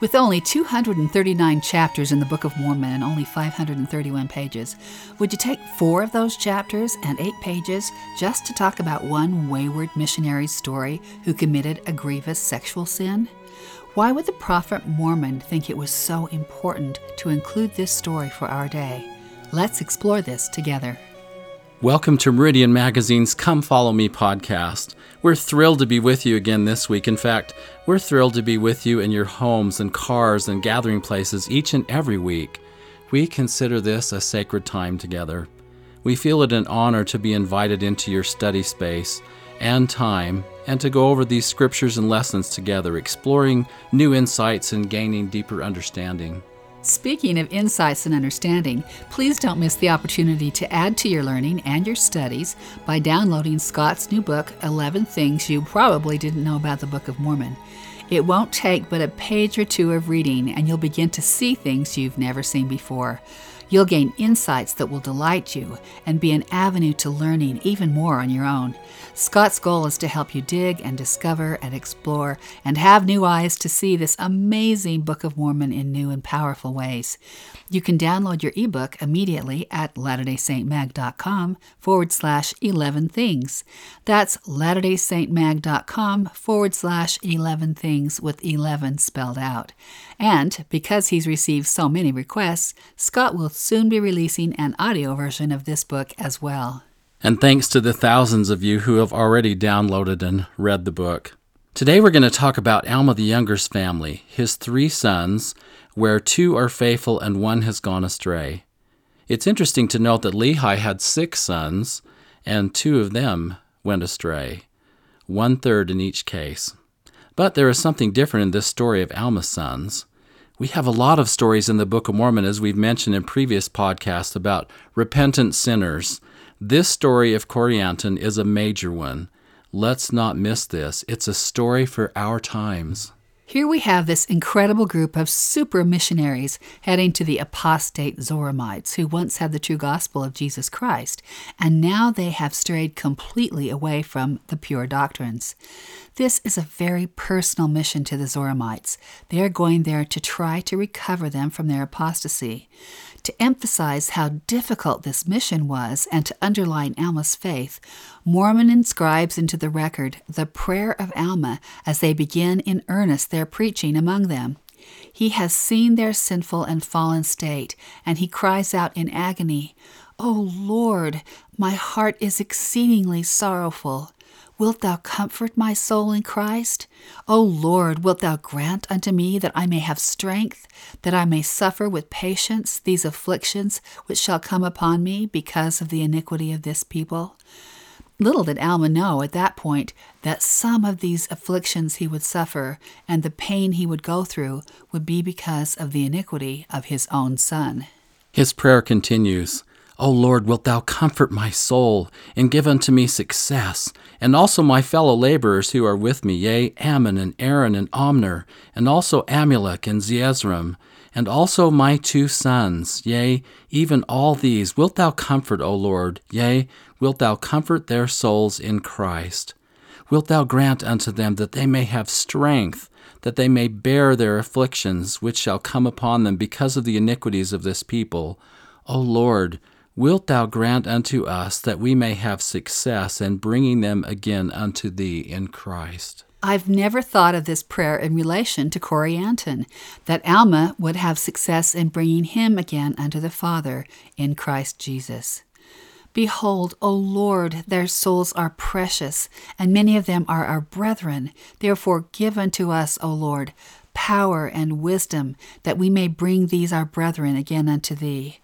With only 239 chapters in the Book of Mormon and only 531 pages, would you take four of those chapters and eight pages just to talk about one wayward missionary's story who committed a grievous sexual sin? Why would the prophet Mormon think it was so important to include this story for our day? Let's explore this together. Welcome to Meridian Magazine's Come Follow Me podcast. We're thrilled to be with you again this week. In fact, we're thrilled to be with you in your homes and cars and gathering places each and every week. We consider this a sacred time together. We feel it an honor to be invited into your study space and time and to go over these scriptures and lessons together, exploring new insights and gaining deeper understanding. Speaking of insights and understanding, please don't miss the opportunity to add to your learning and your studies by downloading Scott's new book, 11 Things You Probably Didn't Know About the Book of Mormon. It won't take but a page or two of reading, and you'll begin to see things you've never seen before. You'll gain insights that will delight you and be an avenue to learning even more on your own. Scott's goal is to help you dig and discover and explore and have new eyes to see this amazing Book of Mormon in new and powerful ways. You can download your ebook immediately at latterdaysaintmag.com forward slash 11 things. That's latterdaysaintmag.com forward slash 11 things with 11 spelled out. And because he's received so many requests, Scott will soon be releasing an audio version of this book as well. And thanks to the thousands of you who have already downloaded and read the book. Today we're going to talk about Alma the Younger's family, his three sons, where two are faithful and one has gone astray. It's interesting to note that Lehi had six sons, and two of them went astray, one third in each case. But there is something different in this story of Alma's sons. We have a lot of stories in the Book of Mormon, as we've mentioned in previous podcasts, about repentant sinners. This story of Corianton is a major one. Let's not miss this. It's a story for our times. Here we have this incredible group of super missionaries heading to the apostate Zoramites who once had the true gospel of Jesus Christ, and now they have strayed completely away from the pure doctrines. This is a very personal mission to the Zoramites. They are going there to try to recover them from their apostasy. To emphasize how difficult this mission was and to underline Alma's faith, Mormon inscribes into the record the prayer of Alma as they begin in earnest their preaching among them. He has seen their sinful and fallen state, and he cries out in agony, O Lord, my heart is exceedingly sorrowful. Wilt thou comfort my soul in Christ? O Lord, wilt thou grant unto me that I may have strength, that I may suffer with patience these afflictions which shall come upon me because of the iniquity of this people? Little did Alma know at that point that some of these afflictions he would suffer and the pain he would go through would be because of the iniquity of his own son. His prayer continues O Lord, wilt thou comfort my soul, and give unto me success, and also my fellow laborers who are with me, yea, Ammon and Aaron and Omner, and also Amulek and Zeezrom, and also my two sons, yea, even all these, wilt thou comfort, O Lord, yea, wilt thou comfort their souls in Christ. Wilt thou grant unto them that they may have strength, that they may bear their afflictions which shall come upon them because of the iniquities of this people. O Lord, Wilt thou grant unto us that we may have success in bringing them again unto thee in Christ? I've never thought of this prayer in relation to Corianton, that Alma would have success in bringing him again unto the Father in Christ Jesus. Behold, O Lord, their souls are precious, and many of them are our brethren. Therefore, give unto us, O Lord, power and wisdom, that we may bring these our brethren again unto thee.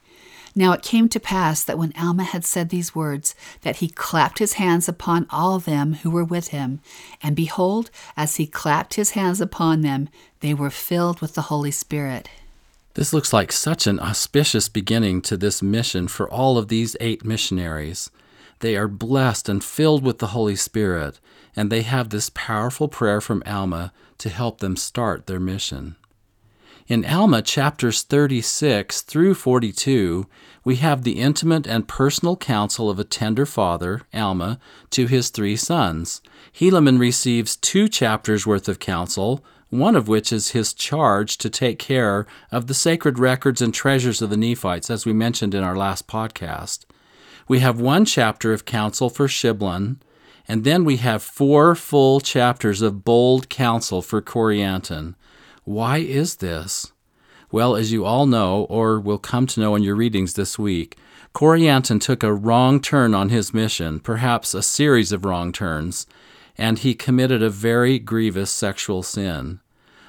Now it came to pass that when Alma had said these words, that he clapped his hands upon all them who were with him. And behold, as he clapped his hands upon them, they were filled with the Holy Spirit. This looks like such an auspicious beginning to this mission for all of these eight missionaries. They are blessed and filled with the Holy Spirit, and they have this powerful prayer from Alma to help them start their mission. In Alma chapters 36 through 42, we have the intimate and personal counsel of a tender father, Alma, to his three sons. Helaman receives two chapters worth of counsel, one of which is his charge to take care of the sacred records and treasures of the Nephites, as we mentioned in our last podcast. We have one chapter of counsel for Shiblon, and then we have four full chapters of bold counsel for Corianton. Why is this? Well, as you all know, or will come to know in your readings this week, Corianton took a wrong turn on his mission, perhaps a series of wrong turns, and he committed a very grievous sexual sin.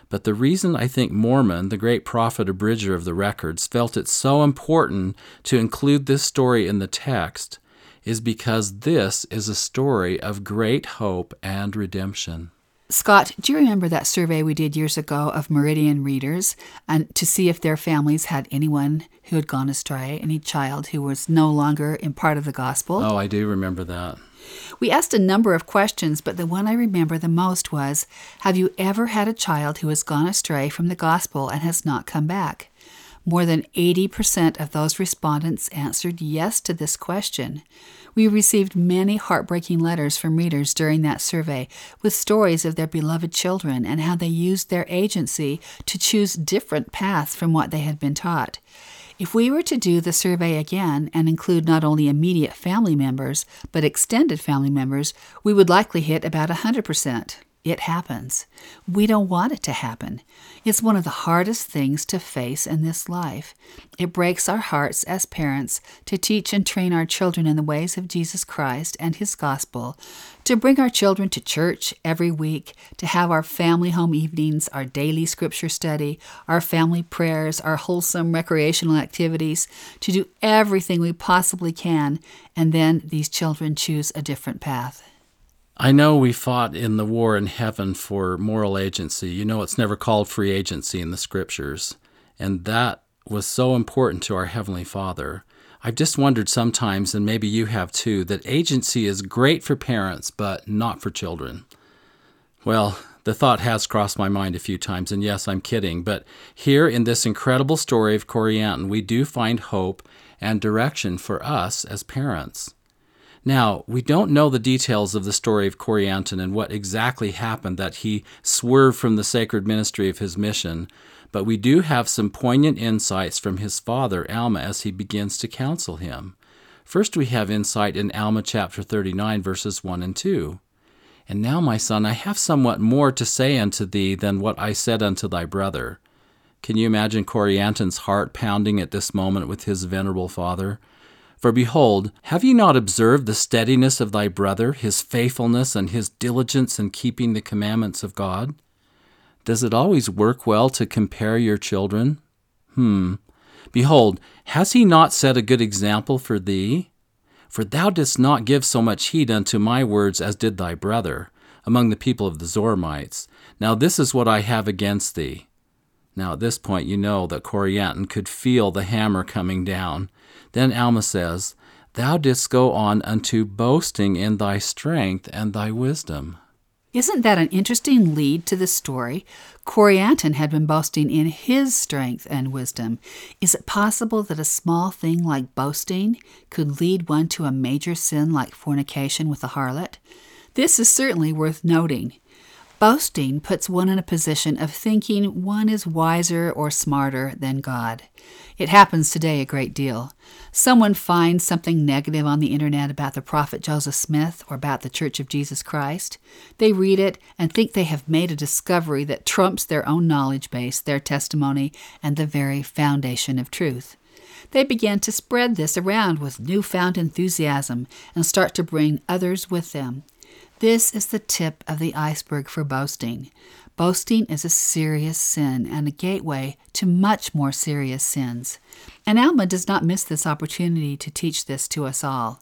But the reason I think Mormon, the great prophet abridger of the records, felt it so important to include this story in the text is because this is a story of great hope and redemption. Scott, do you remember that survey we did years ago of Meridian readers and to see if their families had anyone who had gone astray, any child who was no longer in part of the gospel? Oh, I do remember that. We asked a number of questions, but the one I remember the most was Have you ever had a child who has gone astray from the gospel and has not come back? More than 80% of those respondents answered yes to this question. We received many heartbreaking letters from readers during that survey with stories of their beloved children and how they used their agency to choose different paths from what they had been taught. If we were to do the survey again and include not only immediate family members, but extended family members, we would likely hit about 100%. It happens. We don't want it to happen. It's one of the hardest things to face in this life. It breaks our hearts as parents to teach and train our children in the ways of Jesus Christ and His gospel, to bring our children to church every week, to have our family home evenings, our daily scripture study, our family prayers, our wholesome recreational activities, to do everything we possibly can, and then these children choose a different path. I know we fought in the war in heaven for moral agency. You know, it's never called free agency in the scriptures. And that was so important to our Heavenly Father. I've just wondered sometimes, and maybe you have too, that agency is great for parents, but not for children. Well, the thought has crossed my mind a few times, and yes, I'm kidding, but here in this incredible story of Corianton, we do find hope and direction for us as parents. Now, we don't know the details of the story of Corianton and what exactly happened that he swerved from the sacred ministry of his mission, but we do have some poignant insights from his father, Alma, as he begins to counsel him. First, we have insight in Alma chapter 39, verses 1 and 2. And now, my son, I have somewhat more to say unto thee than what I said unto thy brother. Can you imagine Corianton's heart pounding at this moment with his venerable father? For behold, have ye not observed the steadiness of thy brother, his faithfulness, and his diligence in keeping the commandments of God? Does it always work well to compare your children? Hmm. Behold, has he not set a good example for thee? For thou didst not give so much heed unto my words as did thy brother, among the people of the Zoramites. Now this is what I have against thee. Now at this point you know that Corianton could feel the hammer coming down. Then Alma says, Thou didst go on unto boasting in thy strength and thy wisdom. Isn't that an interesting lead to the story? Corianton had been boasting in his strength and wisdom. Is it possible that a small thing like boasting could lead one to a major sin like fornication with a harlot? This is certainly worth noting. Boasting puts one in a position of thinking one is wiser or smarter than God. It happens today a great deal. Someone finds something negative on the internet about the prophet Joseph Smith or about the Church of Jesus Christ. They read it and think they have made a discovery that trumps their own knowledge base, their testimony, and the very foundation of truth. They begin to spread this around with newfound enthusiasm and start to bring others with them. This is the tip of the iceberg for boasting. Boasting is a serious sin and a gateway to much more serious sins. And Alma does not miss this opportunity to teach this to us all.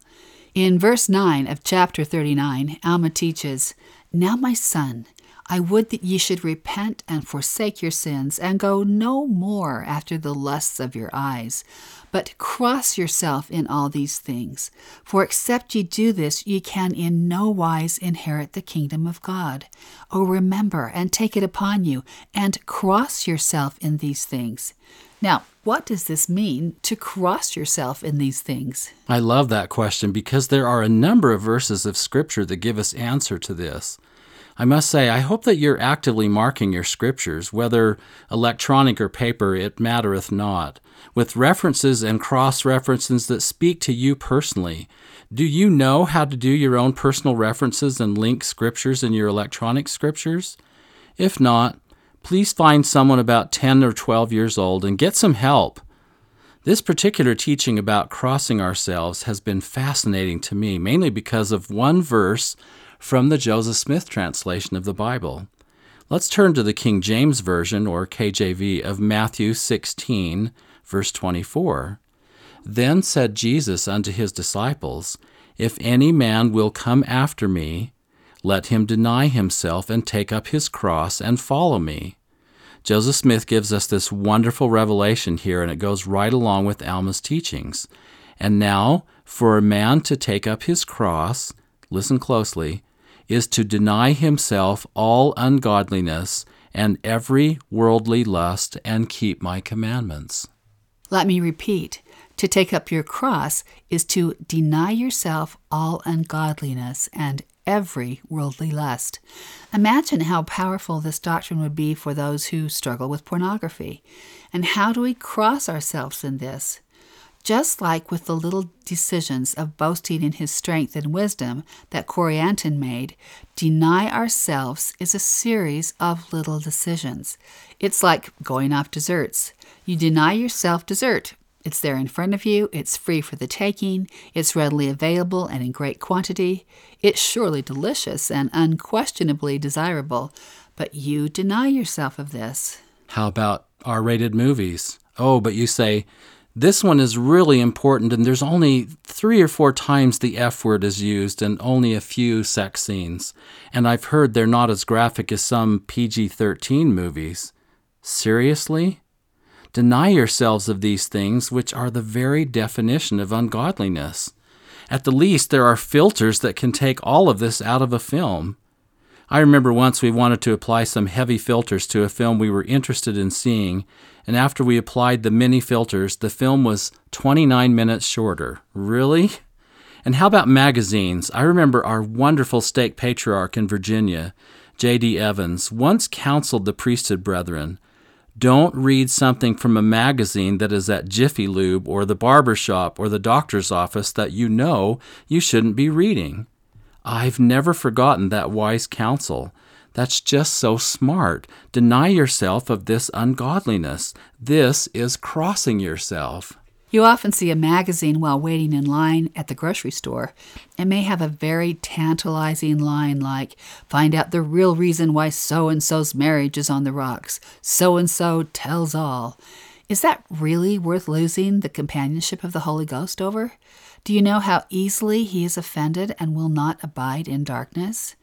In verse 9 of chapter 39, Alma teaches, Now, my son, I would that ye should repent and forsake your sins, and go no more after the lusts of your eyes, but cross yourself in all these things. For except ye do this, ye can in no wise inherit the kingdom of God. O remember and take it upon you, and cross yourself in these things. Now, what does this mean to cross yourself in these things? I love that question because there are a number of verses of Scripture that give us answer to this. I must say, I hope that you're actively marking your scriptures, whether electronic or paper, it mattereth not, with references and cross references that speak to you personally. Do you know how to do your own personal references and link scriptures in your electronic scriptures? If not, please find someone about 10 or 12 years old and get some help. This particular teaching about crossing ourselves has been fascinating to me, mainly because of one verse from the Joseph Smith translation of the Bible. Let's turn to the King James Version, or KJV, of Matthew 16, verse 24. Then said Jesus unto his disciples, If any man will come after me, let him deny himself and take up his cross and follow me. Joseph Smith gives us this wonderful revelation here, and it goes right along with Alma's teachings. And now, for a man to take up his cross, listen closely, is to deny himself all ungodliness and every worldly lust and keep my commandments. Let me repeat to take up your cross is to deny yourself all ungodliness and every worldly lust. Imagine how powerful this doctrine would be for those who struggle with pornography. And how do we cross ourselves in this? Just like with the little decisions of boasting in his strength and wisdom that Corianton made, deny ourselves is a series of little decisions. It's like going off desserts. You deny yourself dessert, it's there in front of you, it's free for the taking, it's readily available and in great quantity. It's surely delicious and unquestionably desirable, but you deny yourself of this. How about R rated movies? Oh, but you say, this one is really important, and there's only three or four times the F word is used and only a few sex scenes. And I've heard they're not as graphic as some PG 13 movies. Seriously? Deny yourselves of these things, which are the very definition of ungodliness. At the least, there are filters that can take all of this out of a film. I remember once we wanted to apply some heavy filters to a film we were interested in seeing, and after we applied the many filters, the film was 29 minutes shorter. Really? And how about magazines? I remember our wonderful stake patriarch in Virginia, J.D. Evans, once counseled the priesthood brethren don't read something from a magazine that is at Jiffy Lube or the barber shop or the doctor's office that you know you shouldn't be reading. I've never forgotten that wise counsel. That's just so smart. Deny yourself of this ungodliness. This is crossing yourself. You often see a magazine while waiting in line at the grocery store. It may have a very tantalizing line like, Find out the real reason why so and so's marriage is on the rocks. So and so tells all. Is that really worth losing the companionship of the Holy Ghost over? Do you know how easily he is offended and will not abide in darkness?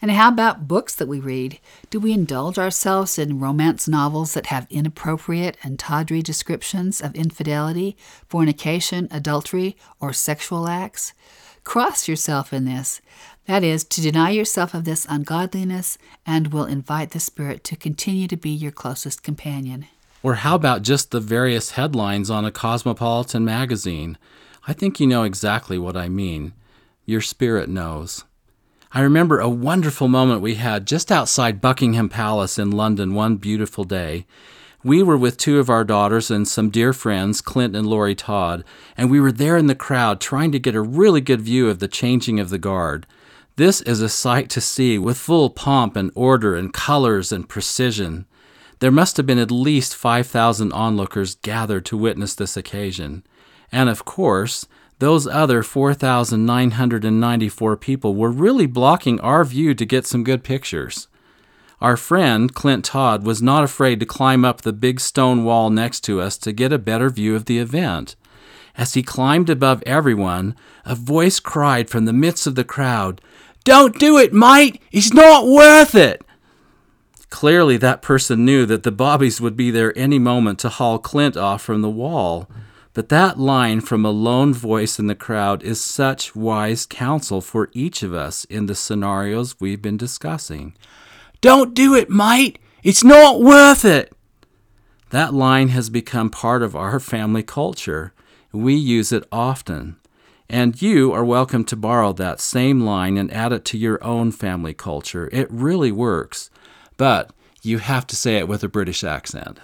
And how about books that we read? Do we indulge ourselves in romance novels that have inappropriate and tawdry descriptions of infidelity, fornication, adultery, or sexual acts? Cross yourself in this. That is, to deny yourself of this ungodliness and will invite the Spirit to continue to be your closest companion. Or how about just the various headlines on a cosmopolitan magazine? I think you know exactly what I mean. Your spirit knows. I remember a wonderful moment we had just outside Buckingham Palace in London one beautiful day. We were with two of our daughters and some dear friends, Clint and Lori Todd, and we were there in the crowd trying to get a really good view of the changing of the guard. This is a sight to see with full pomp and order and colors and precision. There must have been at least 5,000 onlookers gathered to witness this occasion. And of course, those other 4,994 people were really blocking our view to get some good pictures. Our friend, Clint Todd, was not afraid to climb up the big stone wall next to us to get a better view of the event. As he climbed above everyone, a voice cried from the midst of the crowd, Don't do it, mate! It's not worth it! Clearly, that person knew that the Bobbies would be there any moment to haul Clint off from the wall. But that line from a lone voice in the crowd is such wise counsel for each of us in the scenarios we've been discussing. Don't do it, mate! It's not worth it! That line has become part of our family culture. We use it often. And you are welcome to borrow that same line and add it to your own family culture. It really works. But you have to say it with a British accent.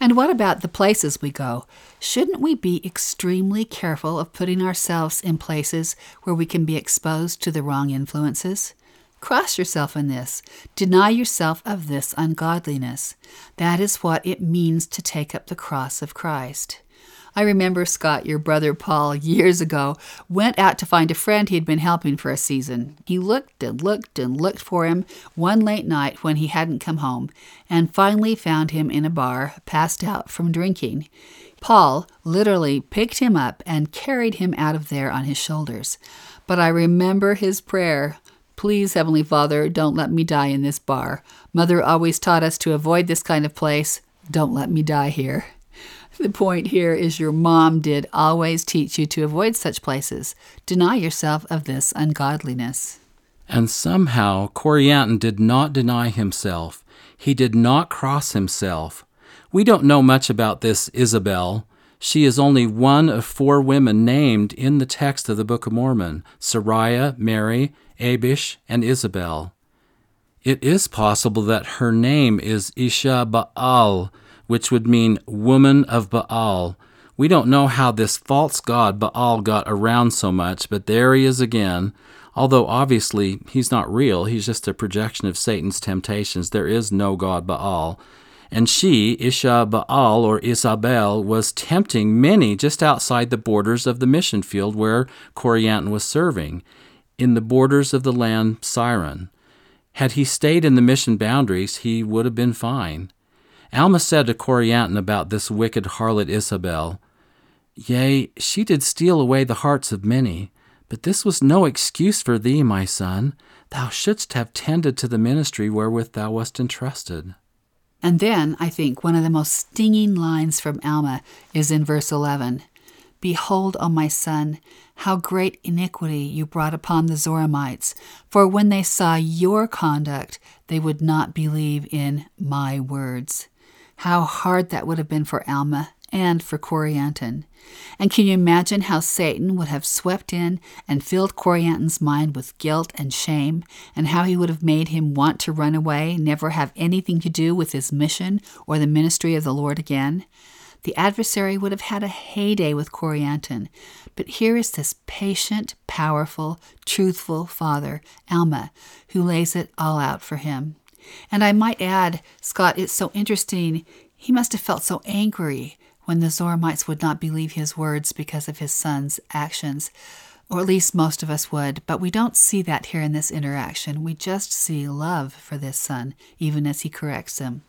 And what about the places we go? Shouldn't we be extremely careful of putting ourselves in places where we can be exposed to the wrong influences? Cross yourself in this. Deny yourself of this ungodliness. That is what it means to take up the cross of Christ. I remember Scott, your brother Paul, years ago, went out to find a friend he had been helping for a season. He looked and looked and looked for him one late night when he hadn't come home, and finally found him in a bar, passed out from drinking. Paul literally picked him up and carried him out of there on his shoulders. But I remember his prayer Please, Heavenly Father, don't let me die in this bar. Mother always taught us to avoid this kind of place. Don't let me die here. The point here is your mom did always teach you to avoid such places. Deny yourself of this ungodliness. And somehow Corianton did not deny himself. He did not cross himself. We don't know much about this Isabel. She is only one of four women named in the text of the Book of Mormon Sariah, Mary, Abish, and Isabel. It is possible that her name is Isha Baal, which would mean woman of Baal. We don't know how this false god Baal got around so much, but there he is again. Although obviously he's not real, he's just a projection of Satan's temptations. There is no god Baal. And she, Isha Baal or Isabel, was tempting many just outside the borders of the mission field where Corianton was serving, in the borders of the land Siron. Had he stayed in the mission boundaries, he would have been fine. Alma said to Corianton about this wicked harlot Isabel, Yea, she did steal away the hearts of many, but this was no excuse for thee, my son. Thou shouldst have tended to the ministry wherewith thou wast entrusted. And then, I think, one of the most stinging lines from Alma is in verse 11 Behold, O my son, how great iniquity you brought upon the Zoramites, for when they saw your conduct, they would not believe in my words. How hard that would have been for Alma and for Corianton. And can you imagine how Satan would have swept in and filled Corianton's mind with guilt and shame, and how he would have made him want to run away, never have anything to do with his mission or the ministry of the Lord again? The adversary would have had a heyday with Corianton. But here is this patient, powerful, truthful father, Alma, who lays it all out for him. And I might add, Scott, it's so interesting. He must have felt so angry when the Zoramites would not believe his words because of his son's actions, or at least most of us would. But we don't see that here in this interaction. We just see love for this son, even as he corrects him.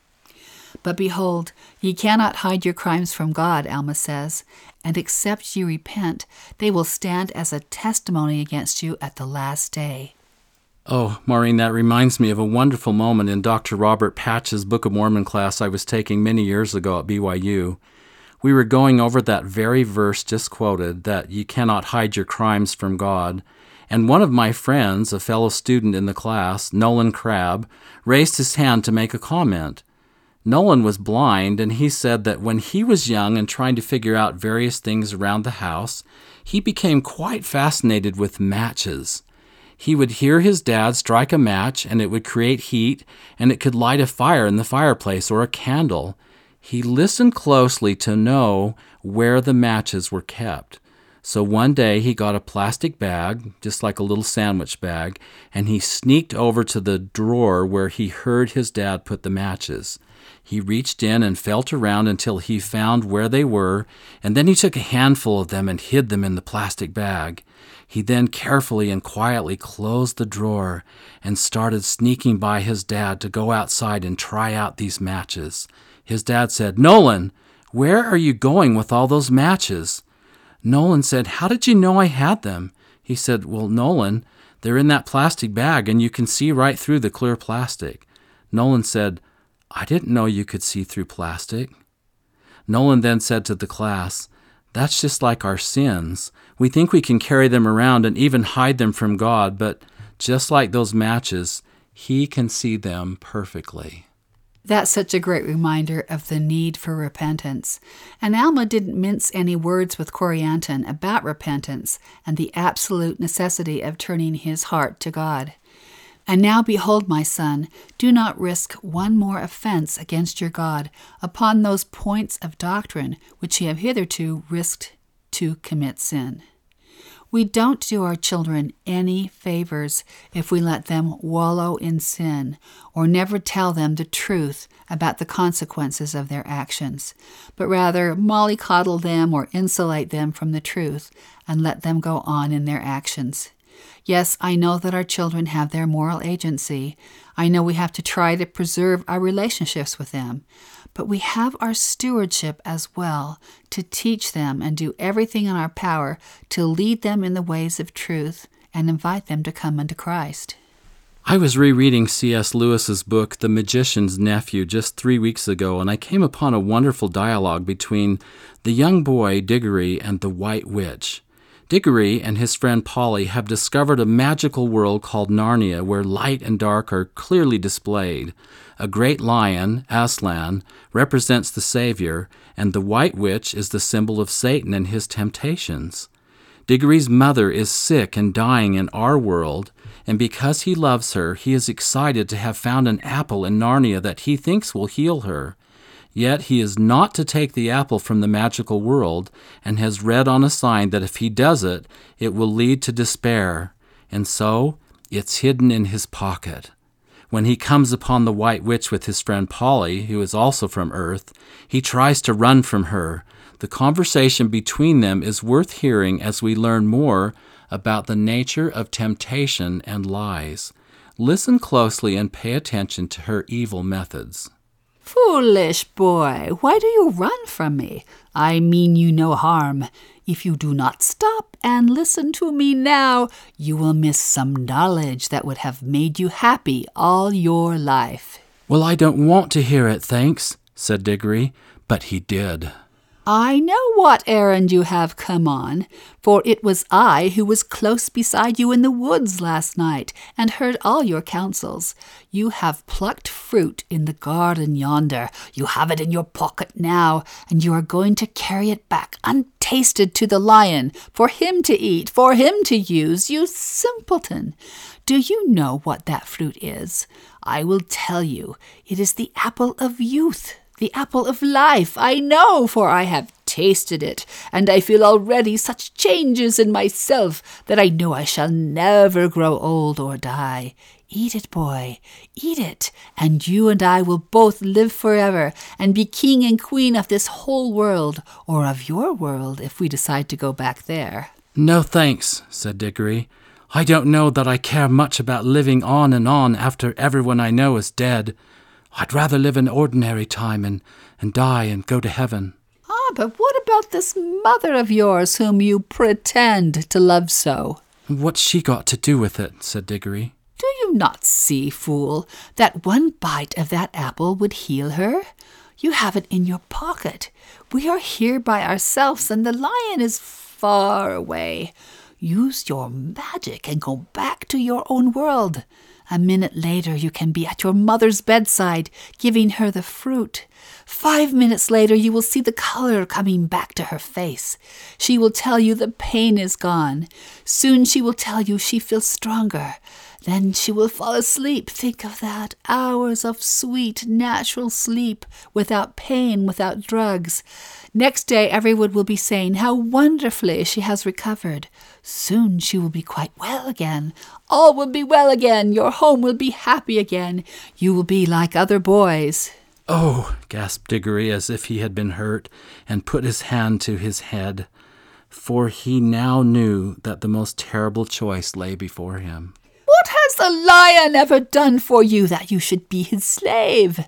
But behold, ye cannot hide your crimes from God, Alma says, and except ye repent, they will stand as a testimony against you at the last day. Oh, Maureen, that reminds me of a wonderful moment in Dr. Robert Patch's Book of Mormon class I was taking many years ago at BYU. We were going over that very verse just quoted that you cannot hide your crimes from God. And one of my friends, a fellow student in the class, Nolan Crabb, raised his hand to make a comment. Nolan was blind, and he said that when he was young and trying to figure out various things around the house, he became quite fascinated with matches. He would hear his dad strike a match, and it would create heat, and it could light a fire in the fireplace or a candle. He listened closely to know where the matches were kept. So one day he got a plastic bag, just like a little sandwich bag, and he sneaked over to the drawer where he heard his dad put the matches. He reached in and felt around until he found where they were, and then he took a handful of them and hid them in the plastic bag. He then carefully and quietly closed the drawer and started sneaking by his dad to go outside and try out these matches. His dad said, Nolan, where are you going with all those matches? Nolan said, How did you know I had them? He said, Well, Nolan, they're in that plastic bag and you can see right through the clear plastic. Nolan said, I didn't know you could see through plastic. Nolan then said to the class, That's just like our sins. We think we can carry them around and even hide them from God, but just like those matches, He can see them perfectly. That's such a great reminder of the need for repentance. And Alma didn't mince any words with Corianton about repentance and the absolute necessity of turning his heart to God. And now behold, my son, do not risk one more offense against your God upon those points of doctrine which ye have hitherto risked to commit sin. We don't do our children any favors if we let them wallow in sin or never tell them the truth about the consequences of their actions, but rather mollycoddle them or insulate them from the truth and let them go on in their actions. Yes, I know that our children have their moral agency. I know we have to try to preserve our relationships with them but we have our stewardship as well to teach them and do everything in our power to lead them in the ways of truth and invite them to come unto Christ. I was rereading C.S. Lewis's book, The Magician's Nephew, just three weeks ago, and I came upon a wonderful dialogue between the young boy, Diggory, and the White Witch. Diggory and his friend Polly have discovered a magical world called Narnia where light and dark are clearly displayed. A great lion, Aslan, represents the Savior, and the White Witch is the symbol of Satan and his temptations. Diggory's mother is sick and dying in our world, and because he loves her, he is excited to have found an apple in Narnia that he thinks will heal her. Yet he is not to take the apple from the magical world, and has read on a sign that if he does it, it will lead to despair, and so it's hidden in his pocket. When he comes upon the White Witch with his friend Polly, who is also from Earth, he tries to run from her. The conversation between them is worth hearing as we learn more about the nature of temptation and lies. Listen closely and pay attention to her evil methods. Foolish boy, why do you run from me? I mean you no harm. If you do not stop and listen to me now, you will miss some knowledge that would have made you happy all your life. Well, I don't want to hear it, thanks, said Diggory, but he did. I know what errand you have come on, for it was I who was close beside you in the woods last night and heard all your counsels. You have plucked fruit in the garden yonder. You have it in your pocket now, and you are going to carry it back untasted to the lion, for him to eat, for him to use, you simpleton. Do you know what that fruit is? I will tell you. It is the apple of youth the apple of life, I know, for I have tasted it, and I feel already such changes in myself that I know I shall never grow old or die. Eat it, boy, eat it, and you and I will both live forever and be king and queen of this whole world, or of your world if we decide to go back there. No thanks, said Diggory. I don't know that I care much about living on and on after everyone I know is dead. I'd rather live an ordinary time and, and die and go to heaven. Ah, but what about this mother of yours whom you pretend to love so? What's she got to do with it? said Diggory. Do you not see, fool, that one bite of that apple would heal her? You have it in your pocket. We are here by ourselves, and the lion is far away. Use your magic and go back to your own world. A minute later, you can be at your mother's bedside, giving her the fruit. Five minutes later, you will see the color coming back to her face. She will tell you the pain is gone. Soon she will tell you she feels stronger. Then she will fall asleep. Think of that. Hours of sweet, natural sleep, without pain, without drugs. Next day, everyone will be saying how wonderfully she has recovered. Soon she will be quite well again. All will be well again. Your home will be happy again. You will be like other boys. Oh, gasped Diggory as if he had been hurt, and put his hand to his head, for he now knew that the most terrible choice lay before him. What has the lion ever done for you that you should be his slave?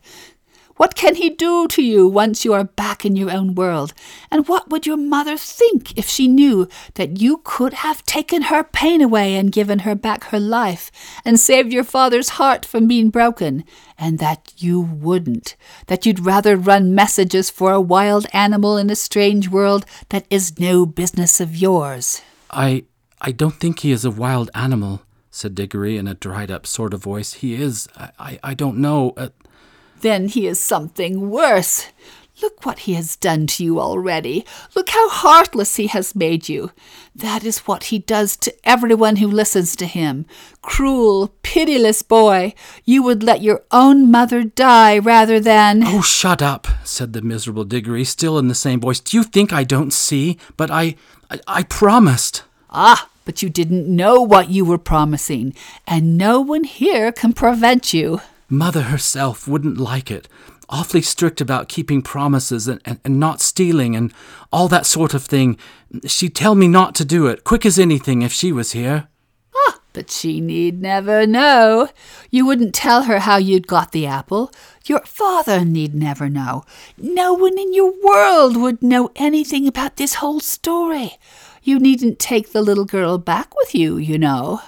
What can he do to you once you are back in your own world? And what would your mother think if she knew that you could have taken her pain away and given her back her life and saved your father's heart from being broken? And that you wouldn't, that you'd rather run messages for a wild animal in a strange world that is no business of yours? I I don't think he is a wild animal, said Diggory in a dried up sort of voice. He is. I, I don't know. Uh, then he is something worse. Look what he has done to you already. Look how heartless he has made you. That is what he does to everyone who listens to him. Cruel, pitiless boy, you would let your own mother die rather than. Oh, shut up, said the miserable Diggory, still in the same voice. Do you think I don't see? But I. I, I promised. Ah, but you didn't know what you were promising, and no one here can prevent you. Mother herself wouldn't like it awfully strict about keeping promises and, and, and, not stealing and all that sort of thing. She'd tell me not to do it, quick as anything, if she was here. Ah, but she need never know. You wouldn't tell her how you'd got the apple. Your father need never know. No one in your world would know anything about this whole story. You needn't take the little girl back with you, you know.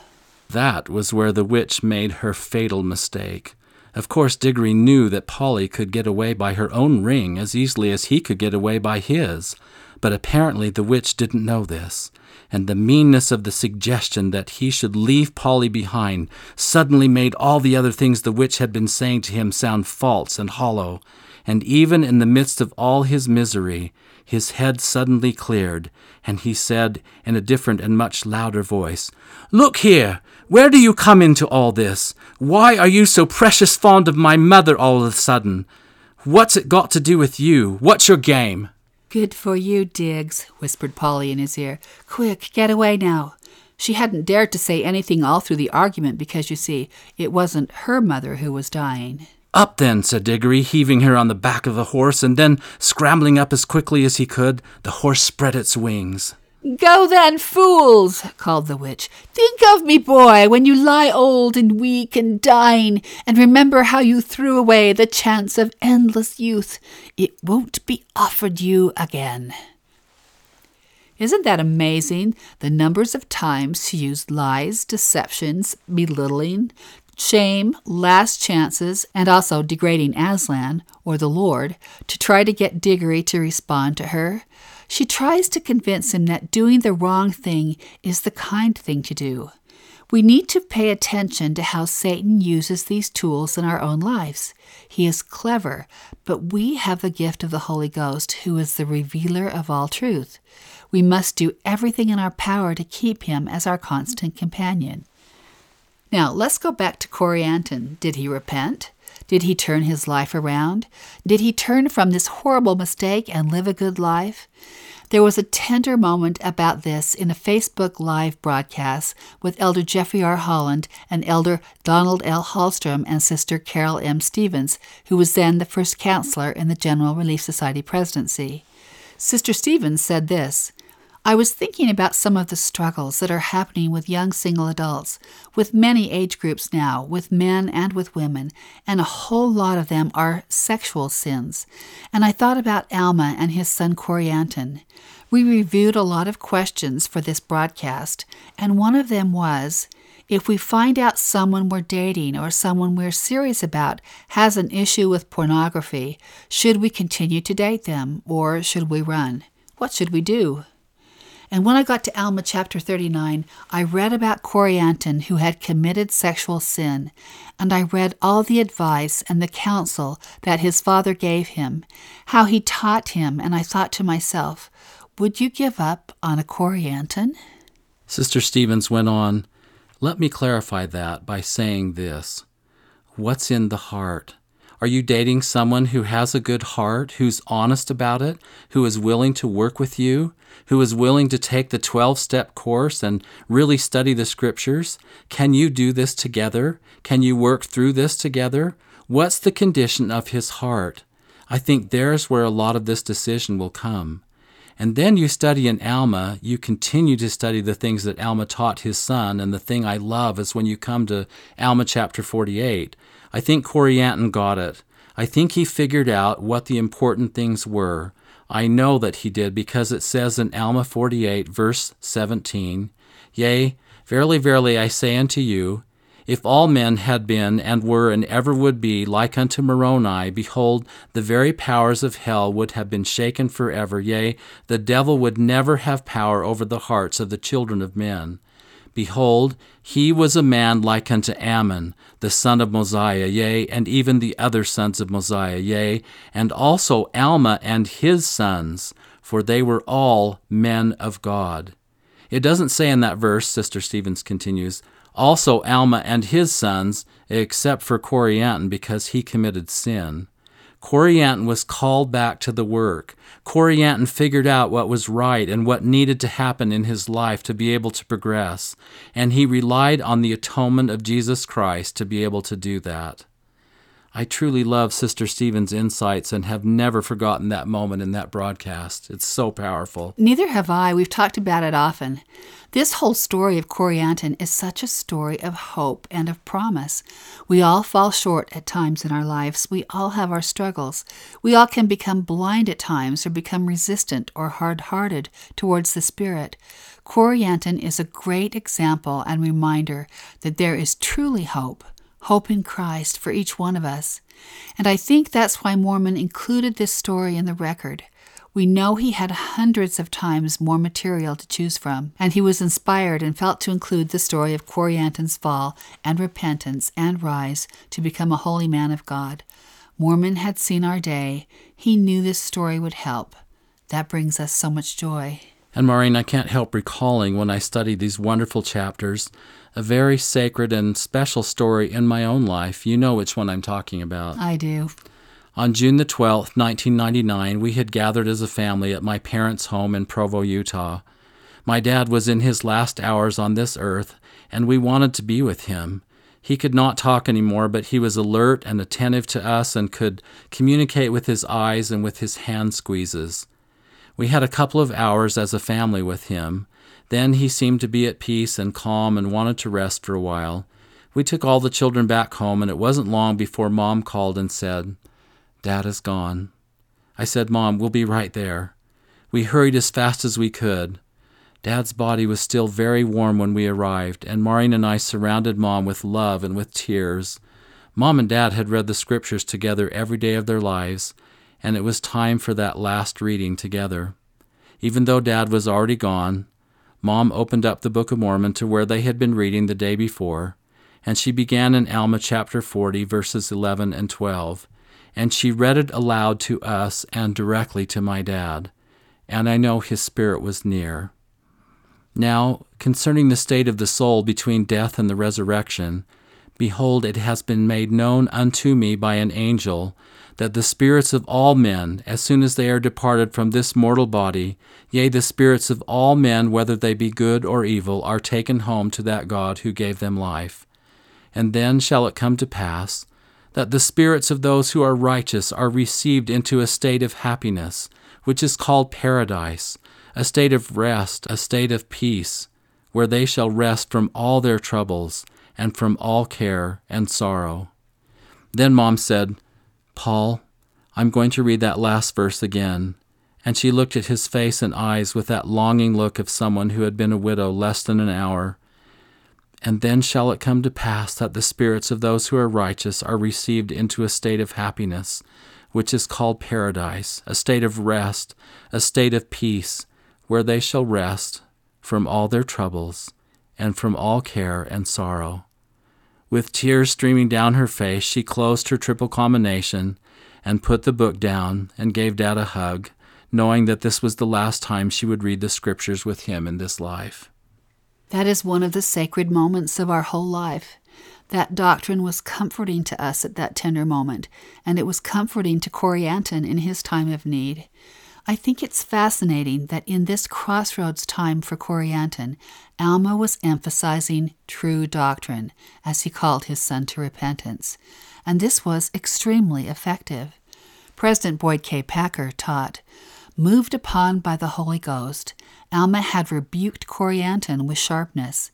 That was where the witch made her fatal mistake. Of course, Diggory knew that Polly could get away by her own ring as easily as he could get away by his, but apparently the witch didn't know this, and the meanness of the suggestion that he should leave Polly behind suddenly made all the other things the witch had been saying to him sound false and hollow, and even in the midst of all his misery, his head suddenly cleared, and he said in a different and much louder voice, Look here! Where do you come into all this? Why are you so precious fond of my mother all of a sudden? What's it got to do with you? What's your game? Good for you, Diggs, whispered Polly in his ear. Quick, get away now. She hadn't dared to say anything all through the argument because, you see, it wasn't her mother who was dying. Up then, said Diggory, heaving her on the back of the horse, and then, scrambling up as quickly as he could, the horse spread its wings. Go then, fools, called the witch. Think of me, boy, when you lie old and weak and dying, and remember how you threw away the chance of endless youth. It won't be offered you again. Isn't that amazing? The numbers of times she used lies, deceptions, belittling, shame, last chances, and also degrading Aslan, or the Lord, to try to get Diggory to respond to her. She tries to convince him that doing the wrong thing is the kind thing to do. We need to pay attention to how Satan uses these tools in our own lives. He is clever, but we have the gift of the Holy Ghost, who is the revealer of all truth. We must do everything in our power to keep him as our constant companion. Now, let's go back to Corianton. Did he repent? Did he turn his life around? Did he turn from this horrible mistake and live a good life? There was a tender moment about this in a Facebook Live broadcast with Elder Jeffrey R. Holland and Elder Donald L. Hallstrom and Sister Carole M. Stephens, who was then the first counselor in the General Relief Society presidency. Sister Stephens said this I was thinking about some of the struggles that are happening with young single adults, with many age groups now, with men and with women, and a whole lot of them are sexual sins. And I thought about Alma and his son Corianton. We reviewed a lot of questions for this broadcast, and one of them was if we find out someone we're dating or someone we're serious about has an issue with pornography, should we continue to date them or should we run? What should we do? And when I got to Alma chapter 39, I read about Corianton who had committed sexual sin, and I read all the advice and the counsel that his father gave him, how he taught him, and I thought to myself, would you give up on a Corianton? Sister Stephens went on, Let me clarify that by saying this What's in the heart? Are you dating someone who has a good heart, who's honest about it, who is willing to work with you, who is willing to take the 12 step course and really study the scriptures? Can you do this together? Can you work through this together? What's the condition of his heart? I think there's where a lot of this decision will come. And then you study in Alma, you continue to study the things that Alma taught his son. And the thing I love is when you come to Alma chapter 48. I think Corianton got it. I think he figured out what the important things were. I know that he did because it says in Alma 48, verse 17, Yea, verily, verily, I say unto you, if all men had been and were and ever would be like unto Moroni, behold, the very powers of hell would have been shaken forever. Yea, the devil would never have power over the hearts of the children of men. Behold, he was a man like unto Ammon, the son of Mosiah, yea, and even the other sons of Mosiah, yea, and also Alma and his sons, for they were all men of God. It doesn't say in that verse, Sister Stephens continues, also Alma and his sons, except for Corianton because he committed sin. Corianton was called back to the work. Corianton figured out what was right and what needed to happen in his life to be able to progress, and he relied on the atonement of Jesus Christ to be able to do that. I truly love Sister Stephens' insights and have never forgotten that moment in that broadcast. It's so powerful. Neither have I. We've talked about it often. This whole story of Corianton is such a story of hope and of promise. We all fall short at times in our lives. We all have our struggles. We all can become blind at times or become resistant or hard hearted towards the Spirit. Corianton is a great example and reminder that there is truly hope hope in Christ for each one of us. And I think that's why Mormon included this story in the record. We know he had hundreds of times more material to choose from, and he was inspired and felt to include the story of Corianton's fall and repentance and rise to become a holy man of God. Mormon had seen our day. He knew this story would help. That brings us so much joy. And Maureen, I can't help recalling when I studied these wonderful chapters a very sacred and special story in my own life. You know which one I'm talking about. I do. On June the 12th, 1999, we had gathered as a family at my parents' home in Provo, Utah. My dad was in his last hours on this earth, and we wanted to be with him. He could not talk anymore, but he was alert and attentive to us and could communicate with his eyes and with his hand squeezes. We had a couple of hours as a family with him. Then he seemed to be at peace and calm and wanted to rest for a while. We took all the children back home, and it wasn't long before Mom called and said, Dad is gone. I said, Mom, we'll be right there. We hurried as fast as we could. Dad's body was still very warm when we arrived, and Maureen and I surrounded Mom with love and with tears. Mom and Dad had read the scriptures together every day of their lives, and it was time for that last reading together. Even though Dad was already gone, Mom opened up the Book of Mormon to where they had been reading the day before, and she began in Alma chapter 40, verses 11 and 12, and she read it aloud to us and directly to my dad, and I know his spirit was near. Now, concerning the state of the soul between death and the resurrection, behold, it has been made known unto me by an angel that the spirits of all men, as soon as they are departed from this mortal body, yea, the spirits of all men, whether they be good or evil, are taken home to that God who gave them life. And then shall it come to pass that the spirits of those who are righteous are received into a state of happiness, which is called paradise, a state of rest, a state of peace, where they shall rest from all their troubles and from all care and sorrow. Then Mom said, Paul, I'm going to read that last verse again. And she looked at his face and eyes with that longing look of someone who had been a widow less than an hour. And then shall it come to pass that the spirits of those who are righteous are received into a state of happiness, which is called paradise, a state of rest, a state of peace, where they shall rest from all their troubles and from all care and sorrow. With tears streaming down her face, she closed her triple combination and put the book down and gave Dad a hug, knowing that this was the last time she would read the scriptures with him in this life. That is one of the sacred moments of our whole life. That doctrine was comforting to us at that tender moment, and it was comforting to Corianton in his time of need. I think it's fascinating that in this crossroads time for Corianton, Alma was emphasizing true doctrine as he called his son to repentance, and this was extremely effective. President Boyd K. Packer taught, Moved upon by the Holy Ghost, Alma had rebuked Corianton with sharpness.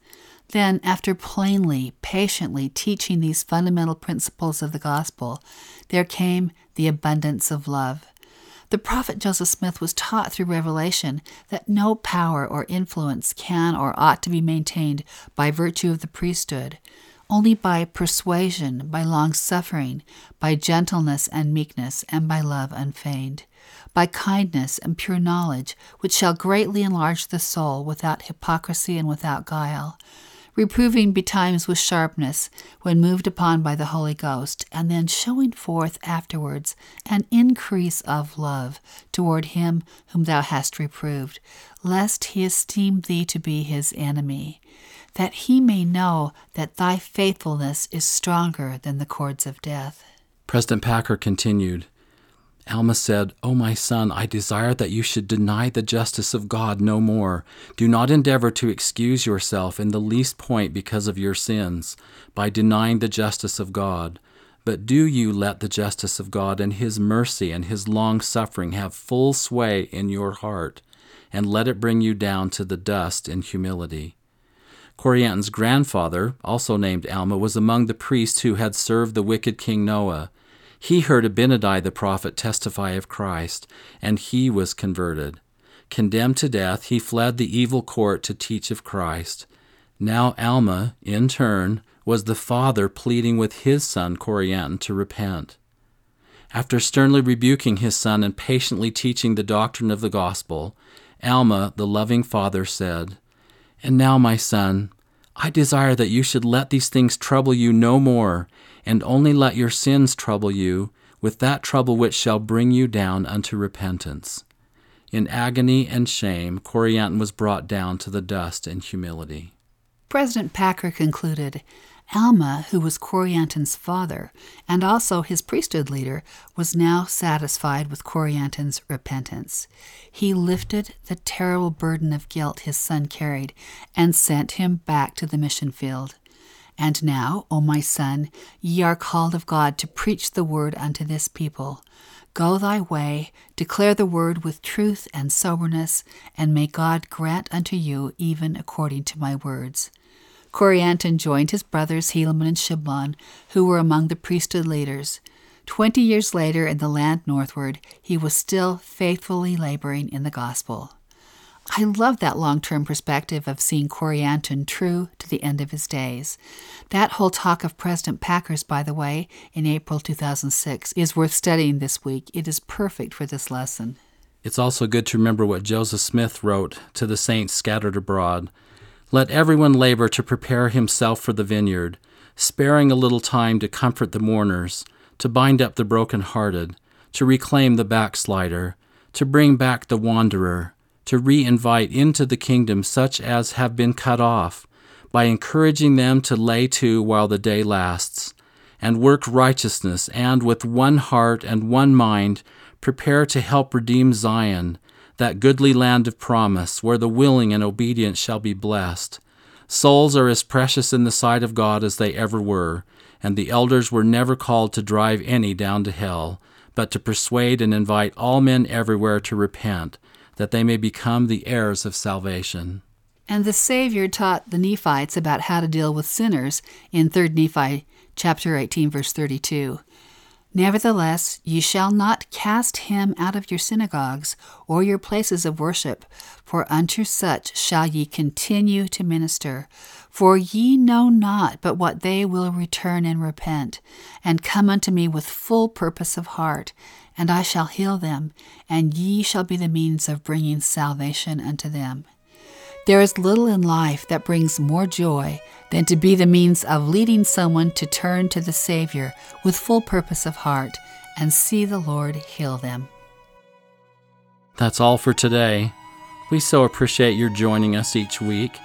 Then, after plainly, patiently teaching these fundamental principles of the gospel, there came the abundance of love. The prophet Joseph Smith was taught through revelation that no power or influence can or ought to be maintained by virtue of the priesthood. only by persuasion, by long suffering, by gentleness and meekness, and by love unfeigned, by kindness and pure knowledge, which shall greatly enlarge the soul without hypocrisy and without guile reproving betimes with sharpness when moved upon by the Holy Ghost, and then showing forth afterwards an increase of love toward him whom thou hast reproved, lest he esteem thee to be his enemy, that he may know that thy faithfulness is stronger than the cords of death. President Packer continued, Alma said, O my son, I desire that you should deny the justice of God no more. Do not endeavor to excuse yourself in the least point because of your sins by denying the justice of God. But do you let the justice of God and His mercy and His long suffering have full sway in your heart, and let it bring you down to the dust in humility. Corianton's grandfather, also named Alma, was among the priests who had served the wicked King Noah. He heard Abinadi the prophet testify of Christ, and he was converted. Condemned to death, he fled the evil court to teach of Christ. Now Alma, in turn, was the father pleading with his son Corianton to repent. After sternly rebuking his son and patiently teaching the doctrine of the gospel, Alma, the loving father, said, And now, my son, I desire that you should let these things trouble you no more, and only let your sins trouble you with that trouble which shall bring you down unto repentance. In agony and shame, Corianton was brought down to the dust in humility. President Packer concluded Alma, who was Corianton's father and also his priesthood leader, was now satisfied with Corianton's repentance. He lifted the terrible burden of guilt his son carried and sent him back to the mission field. And now, O my son, ye are called of God to preach the word unto this people. Go thy way, declare the word with truth and soberness, and may God grant unto you even according to my words. Corianton joined his brothers Helaman and Shiblon, who were among the priesthood leaders. Twenty years later, in the land northward, he was still faithfully laboring in the gospel. I love that long term perspective of seeing Corianton true to the end of his days. That whole talk of President Packer's, by the way, in April 2006, is worth studying this week. It is perfect for this lesson. It's also good to remember what Joseph Smith wrote to the saints scattered abroad. Let everyone labor to prepare himself for the vineyard, sparing a little time to comfort the mourners, to bind up the broken-hearted, to reclaim the backslider, to bring back the wanderer to re invite into the kingdom such as have been cut off, by encouraging them to lay to while the day lasts, and work righteousness, and with one heart and one mind prepare to help redeem Zion, that goodly land of promise, where the willing and obedient shall be blessed. Souls are as precious in the sight of God as they ever were, and the elders were never called to drive any down to hell, but to persuade and invite all men everywhere to repent that they may become the heirs of salvation. And the Savior taught the Nephites about how to deal with sinners in 3 Nephi chapter 18 verse 32. Nevertheless, ye shall not cast him out of your synagogues or your places of worship, for unto such shall ye continue to minister. For ye know not but what they will return and repent, and come unto me with full purpose of heart, and I shall heal them, and ye shall be the means of bringing salvation unto them. There is little in life that brings more joy than to be the means of leading someone to turn to the Savior with full purpose of heart and see the Lord heal them. That's all for today. We so appreciate your joining us each week.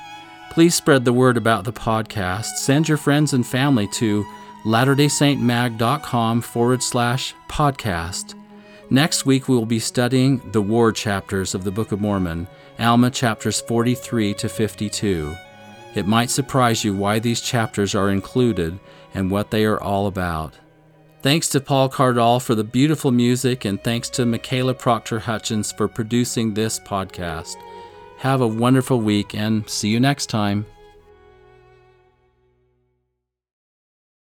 Please spread the word about the podcast. Send your friends and family to latterdaysaintmag.com forward slash podcast. Next week, we will be studying the war chapters of the Book of Mormon, Alma chapters 43 to 52. It might surprise you why these chapters are included and what they are all about. Thanks to Paul Cardall for the beautiful music, and thanks to Michaela Proctor Hutchins for producing this podcast. Have a wonderful week and see you next time.